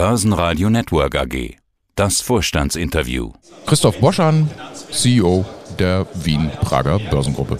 Börsenradio Network AG. Das Vorstandsinterview. Christoph Boschan, CEO der Wien-Prager Börsengruppe.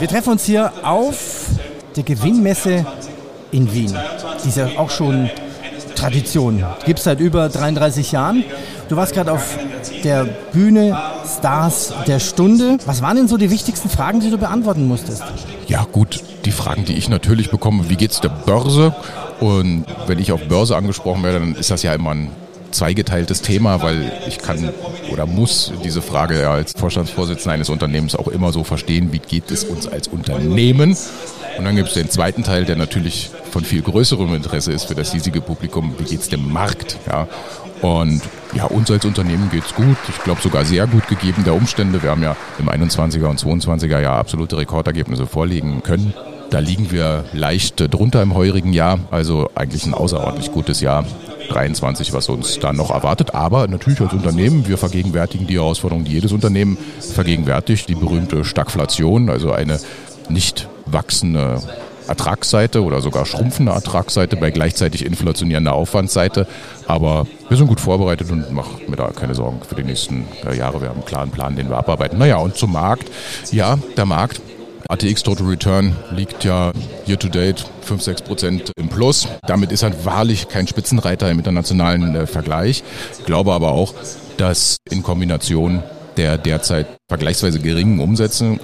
Wir treffen uns hier auf der Gewinnmesse in Wien. Die ist ja auch schon Tradition. Gibt es seit über 33 Jahren. Du warst gerade auf der Bühne Stars der Stunde. Was waren denn so die wichtigsten Fragen, die du beantworten musstest? Ja gut, die Fragen, die ich natürlich bekomme, wie geht es der Börse? Und wenn ich auf Börse angesprochen werde, dann ist das ja immer ein zweigeteiltes Thema, weil ich kann oder muss diese Frage ja als Vorstandsvorsitzender eines Unternehmens auch immer so verstehen, wie geht es uns als Unternehmen? Und dann gibt es den zweiten Teil, der natürlich von viel größerem Interesse ist für das hiesige Publikum, wie geht es dem Markt? Ja? Und ja, uns als Unternehmen geht es gut. Ich glaube sogar sehr gut gegeben der Umstände. Wir haben ja im 21er und 22er Jahr absolute Rekordergebnisse vorlegen können. Da liegen wir leicht drunter im heurigen Jahr. Also eigentlich ein außerordentlich gutes Jahr. 23, was uns da noch erwartet. Aber natürlich als Unternehmen, wir vergegenwärtigen die Herausforderung, die jedes Unternehmen vergegenwärtigt, die berühmte Stagflation, also eine nicht wachsende Ertragsseite oder sogar schrumpfende Ertragsseite bei gleichzeitig inflationierender Aufwandsseite. Aber wir sind gut vorbereitet und machen mir da keine Sorgen für die nächsten äh, Jahre. Wir haben einen klaren Plan, den wir abarbeiten. Naja, und zum Markt. Ja, der Markt ATX Total Return liegt ja year to date 5, 6 Prozent im Plus. Damit ist er wahrlich kein Spitzenreiter im internationalen äh, Vergleich. Ich glaube aber auch, dass in Kombination der derzeit vergleichsweise geringen Umsätze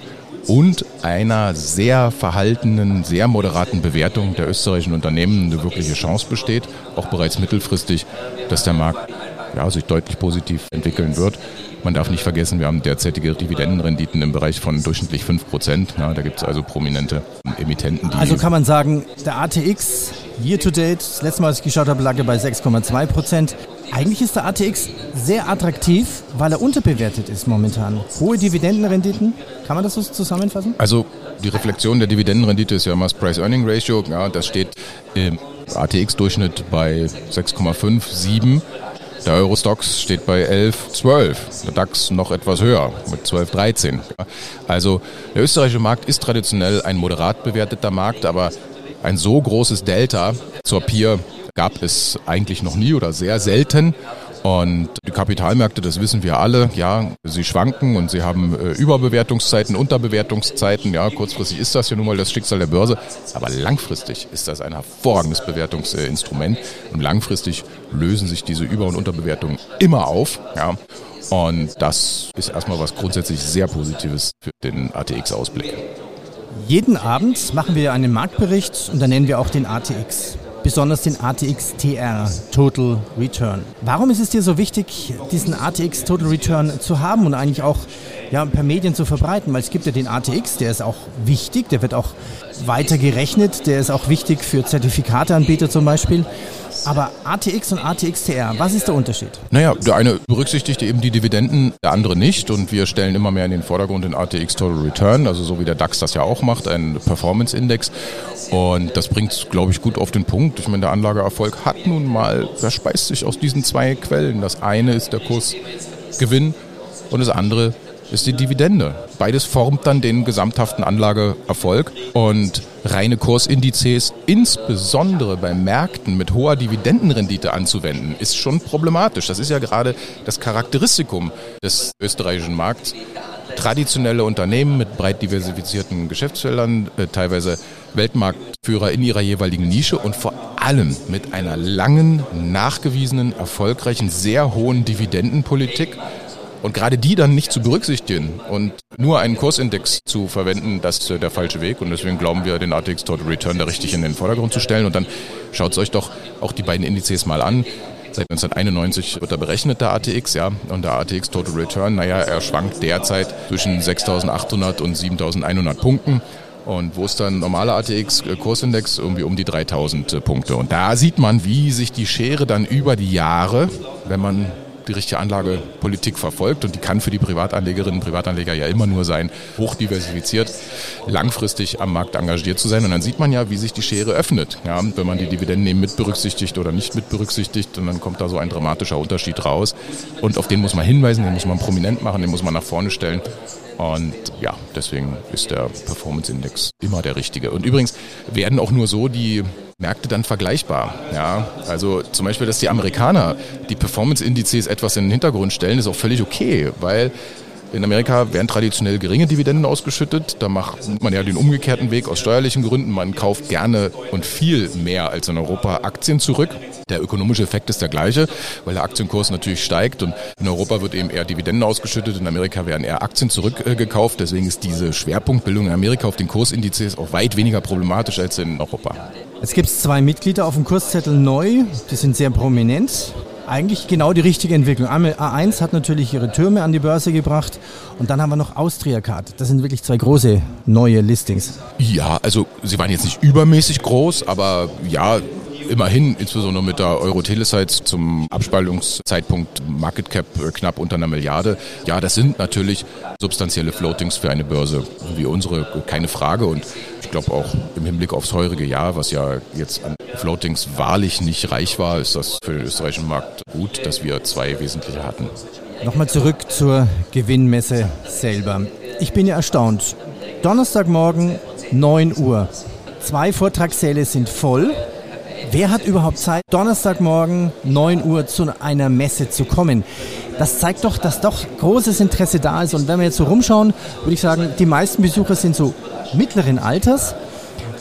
und einer sehr verhaltenen, sehr moderaten Bewertung der österreichischen Unternehmen eine wirkliche Chance besteht, auch bereits mittelfristig, dass der Markt ja, sich deutlich positiv entwickeln wird. Man darf nicht vergessen, wir haben derzeitige Dividendenrenditen im Bereich von durchschnittlich 5 Prozent. Ja, da gibt es also prominente Emittenten. Die also kann man sagen, der ATX year to date, das letzte Mal, als ich geschaut habe, lag er bei 6,2 Prozent. Eigentlich ist der ATX sehr attraktiv, weil er unterbewertet ist momentan. Hohe Dividendenrenditen, kann man das so zusammenfassen? Also die Reflexion der Dividendenrendite ist ja immer das Price-Earning-Ratio. Ja, das steht im ATX-Durchschnitt bei 6,5, 7. Der Eurostox steht bei 11, 12. Der DAX noch etwas höher mit 12, 13. Also der österreichische Markt ist traditionell ein moderat bewerteter Markt, aber ein so großes Delta zur Peer gab es eigentlich noch nie oder sehr selten. Und die Kapitalmärkte, das wissen wir alle, ja, sie schwanken und sie haben äh, Überbewertungszeiten, Unterbewertungszeiten. Ja, kurzfristig ist das ja nun mal das Schicksal der Börse, aber langfristig ist das ein hervorragendes Bewertungsinstrument und langfristig lösen sich diese Über- und Unterbewertungen immer auf. Ja, und das ist erstmal was grundsätzlich sehr Positives für den ATX-Ausblick. Jeden Abend machen wir einen Marktbericht und dann nennen wir auch den ATX besonders den ATX TR Total Return. Warum ist es dir so wichtig, diesen ATX Total Return zu haben und eigentlich auch ja, per Medien zu verbreiten? Weil es gibt ja den ATX, der ist auch wichtig, der wird auch weiter gerechnet, der ist auch wichtig für Zertifikateanbieter zum Beispiel. Aber ATX und ATXTR, was ist der Unterschied? Naja, der eine berücksichtigt eben die Dividenden, der andere nicht. Und wir stellen immer mehr in den Vordergrund den ATX Total Return, also so wie der DAX das ja auch macht, einen Performance-Index. Und das bringt, glaube ich, gut auf den Punkt. Ich meine, der Anlageerfolg hat nun mal, verspeist sich aus diesen zwei Quellen. Das eine ist der Kursgewinn und das andere ist die Dividende. Beides formt dann den gesamthaften Anlageerfolg und reine Kursindizes, insbesondere bei Märkten mit hoher Dividendenrendite anzuwenden, ist schon problematisch. Das ist ja gerade das Charakteristikum des österreichischen Markts. Traditionelle Unternehmen mit breit diversifizierten Geschäftsfeldern, äh, teilweise Weltmarktführer in ihrer jeweiligen Nische und vor allem mit einer langen, nachgewiesenen, erfolgreichen, sehr hohen Dividendenpolitik und gerade die dann nicht zu berücksichtigen und nur einen Kursindex zu verwenden, das ist der falsche Weg. Und deswegen glauben wir, den ATX Total Return da richtig in den Vordergrund zu stellen. Und dann schaut es euch doch auch die beiden Indizes mal an. Seit 1991 wird er berechnet, der ATX, ja. Und der ATX Total Return, naja, er schwankt derzeit zwischen 6.800 und 7.100 Punkten. Und wo ist dann normaler ATX-Kursindex? Irgendwie um die 3000 Punkte. Und da sieht man, wie sich die Schere dann über die Jahre, wenn man die richtige Anlagepolitik verfolgt und die kann für die Privatanlegerinnen und Privatanleger ja immer nur sein, hochdiversifiziert, langfristig am Markt engagiert zu sein. Und dann sieht man ja, wie sich die Schere öffnet. Ja, wenn man die Dividenden eben mit berücksichtigt oder nicht mit berücksichtigt und dann kommt da so ein dramatischer Unterschied raus. Und auf den muss man hinweisen, den muss man prominent machen, den muss man nach vorne stellen. Und ja, deswegen ist der Performance Index immer der richtige. Und übrigens werden auch nur so die Märkte dann vergleichbar. Ja, also zum Beispiel, dass die Amerikaner die Performance-Indizes etwas in den Hintergrund stellen, ist auch völlig okay, weil in Amerika werden traditionell geringe Dividenden ausgeschüttet. Da macht man ja den umgekehrten Weg aus steuerlichen Gründen. Man kauft gerne und viel mehr als in Europa Aktien zurück. Der ökonomische Effekt ist der gleiche, weil der Aktienkurs natürlich steigt und in Europa wird eben eher Dividenden ausgeschüttet, in Amerika werden eher Aktien zurückgekauft. Deswegen ist diese Schwerpunktbildung in Amerika auf den Kursindizes auch weit weniger problematisch als in Europa. Es gibt zwei Mitglieder auf dem Kurszettel neu, die sind sehr prominent eigentlich genau die richtige Entwicklung. A1 hat natürlich ihre Türme an die Börse gebracht und dann haben wir noch Austriacard. Das sind wirklich zwei große neue Listings. Ja, also sie waren jetzt nicht übermäßig groß, aber ja, immerhin, insbesondere mit der Euro-Telesites zum Abspaltungszeitpunkt Market Cap knapp unter einer Milliarde. Ja, das sind natürlich substanzielle Floatings für eine Börse wie unsere, keine Frage. Und ich glaube auch im Hinblick aufs heurige Jahr, was ja jetzt an Floatings wahrlich nicht reich war, ist das für den österreichischen Markt gut, dass wir zwei wesentliche hatten. Nochmal zurück zur Gewinnmesse selber. Ich bin ja erstaunt. Donnerstagmorgen 9 Uhr. Zwei Vortragssäle sind voll. Wer hat überhaupt Zeit, Donnerstagmorgen 9 Uhr zu einer Messe zu kommen? Das zeigt doch, dass doch großes Interesse da ist. Und wenn wir jetzt so rumschauen, würde ich sagen, die meisten Besucher sind so mittleren Alters.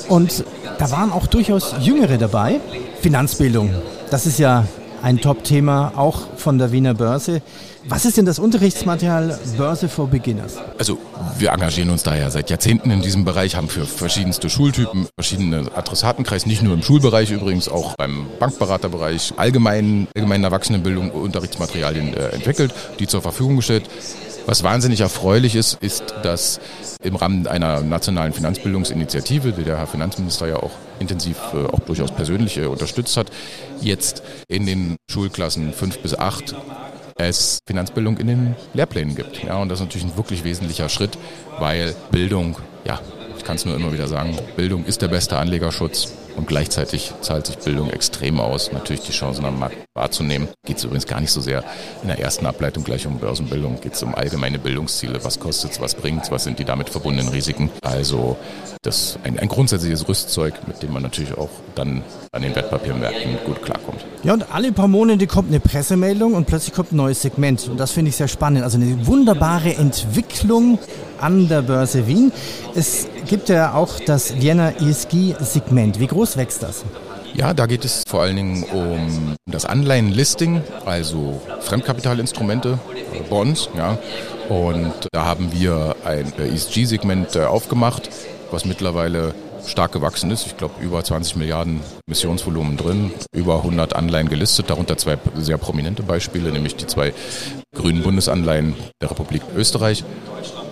Und da waren auch durchaus Jüngere dabei. Finanzbildung, das ist ja ein Top-Thema, auch von der Wiener Börse. Was ist denn das Unterrichtsmaterial Börse for Beginners? Also wir engagieren uns da ja seit Jahrzehnten in diesem Bereich, haben für verschiedenste Schultypen verschiedene Adressatenkreis, nicht nur im Schulbereich übrigens, auch beim Bankberaterbereich, allgemeinen, allgemeinen Erwachsenenbildung Unterrichtsmaterialien äh, entwickelt, die zur Verfügung gestellt. Was wahnsinnig erfreulich ist, ist, dass im Rahmen einer nationalen Finanzbildungsinitiative, die der Herr Finanzminister ja auch intensiv, äh, auch durchaus persönlich äh, unterstützt hat, jetzt in den Schulklassen 5 bis 8 es Finanzbildung in den Lehrplänen gibt. Ja, und das ist natürlich ein wirklich wesentlicher Schritt, weil Bildung, ja, ich kann es nur immer wieder sagen, Bildung ist der beste Anlegerschutz und gleichzeitig zahlt sich Bildung extrem aus, natürlich die Chancen am Markt wahrzunehmen. Geht es übrigens gar nicht so sehr in der ersten Ableitung gleich um Börsenbildung, geht es um allgemeine Bildungsziele, was kostet es, was bringt es, was sind die damit verbundenen Risiken. Also das ein, ein grundsätzliches Rüstzeug, mit dem man natürlich auch dann an den Wertpapiermärkten gut klarkommt. Ja, und alle paar Monate kommt eine Pressemeldung und plötzlich kommt ein neues Segment. Und das finde ich sehr spannend. Also eine wunderbare Entwicklung an der Börse Wien. Es gibt ja auch das Vienna ESG-Segment. Wie groß wächst das? Ja, da geht es vor allen Dingen um das Anleihenlisting, also Fremdkapitalinstrumente, Bonds. Ja. Und da haben wir ein ESG-Segment äh, aufgemacht, was mittlerweile stark gewachsen ist. Ich glaube, über 20 Milliarden Missionsvolumen drin, über 100 Anleihen gelistet, darunter zwei sehr prominente Beispiele, nämlich die zwei grünen Bundesanleihen der Republik Österreich.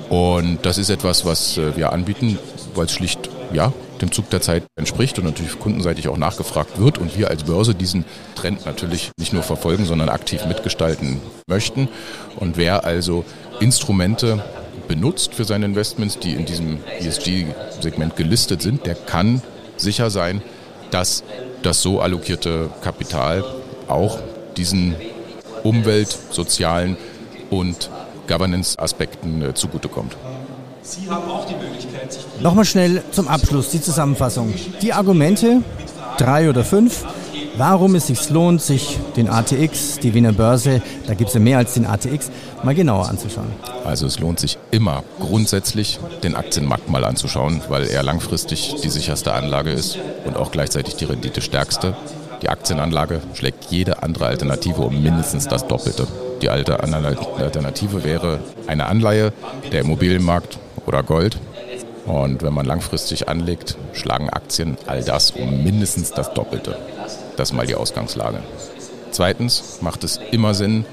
Und das ist etwas, was äh, wir anbieten, weil es schlicht ja, dem Zug der Zeit entspricht und natürlich kundenseitig auch nachgefragt wird und wir als Börse diesen Trend natürlich nicht nur verfolgen, sondern aktiv mitgestalten möchten. Und wer also Instrumente benutzt für seine Investments, die in diesem ESG-Segment gelistet sind, der kann sicher sein, dass das so allokierte Kapital auch diesen Umwelt-, sozialen und Governance-Aspekten äh, zugutekommt. Sie haben auch sich. Nochmal schnell zum Abschluss die Zusammenfassung. Die Argumente, drei oder fünf, warum es sich lohnt, sich den ATX, die Wiener Börse, da gibt es ja mehr als den ATX, mal genauer anzuschauen. Also es lohnt sich immer grundsätzlich den Aktienmarkt mal anzuschauen, weil er langfristig die sicherste Anlage ist und auch gleichzeitig die Rendite stärkste. Die Aktienanlage schlägt jede andere Alternative um mindestens das Doppelte. Die alte Alternative wäre eine Anleihe, der Immobilienmarkt oder Gold. Und wenn man langfristig anlegt, schlagen Aktien all das um mindestens das Doppelte. Das ist mal die Ausgangslage. Zweitens macht es immer Sinn,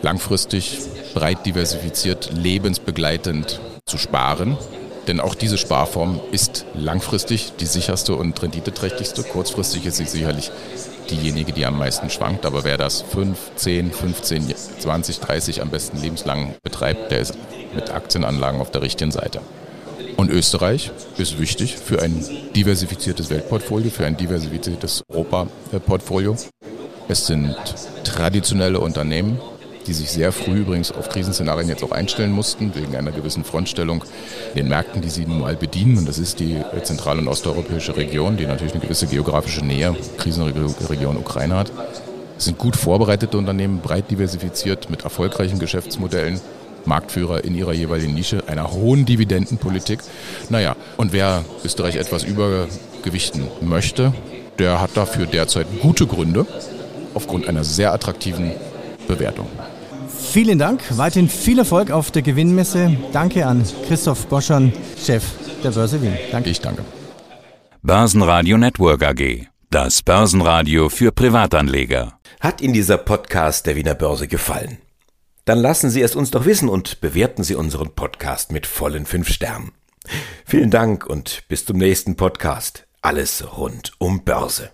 langfristig, breit diversifiziert, lebensbegleitend zu sparen. Denn auch diese Sparform ist langfristig die sicherste und renditeträchtigste. Kurzfristig ist sie sicherlich diejenige, die am meisten schwankt. Aber wer das 5, 10, 15, 20, 30 am besten lebenslang betreibt, der ist mit Aktienanlagen auf der richtigen Seite. Und Österreich ist wichtig für ein diversifiziertes Weltportfolio, für ein diversifiziertes Europa-Portfolio. Es sind traditionelle Unternehmen, die sich sehr früh übrigens auf Krisenszenarien jetzt auch einstellen mussten, wegen einer gewissen Frontstellung den Märkten, die sie nun mal bedienen. Und das ist die zentral- und osteuropäische Region, die natürlich eine gewisse geografische Nähe, Krisenregion Ukraine hat. Es sind gut vorbereitete Unternehmen, breit diversifiziert, mit erfolgreichen Geschäftsmodellen. Marktführer in ihrer jeweiligen Nische, einer hohen Dividendenpolitik. Naja, und wer Österreich etwas übergewichten möchte, der hat dafür derzeit gute Gründe aufgrund einer sehr attraktiven Bewertung. Vielen Dank, weiterhin viel Erfolg auf der Gewinnmesse. Danke an Christoph Boschern, Chef der Börse Wien. Danke. Ich danke. Börsenradio Network AG. Das Börsenradio für Privatanleger. Hat Ihnen dieser Podcast der Wiener Börse gefallen? Dann lassen Sie es uns doch wissen und bewerten Sie unseren Podcast mit vollen fünf Sternen. Vielen Dank und bis zum nächsten Podcast. Alles rund um Börse.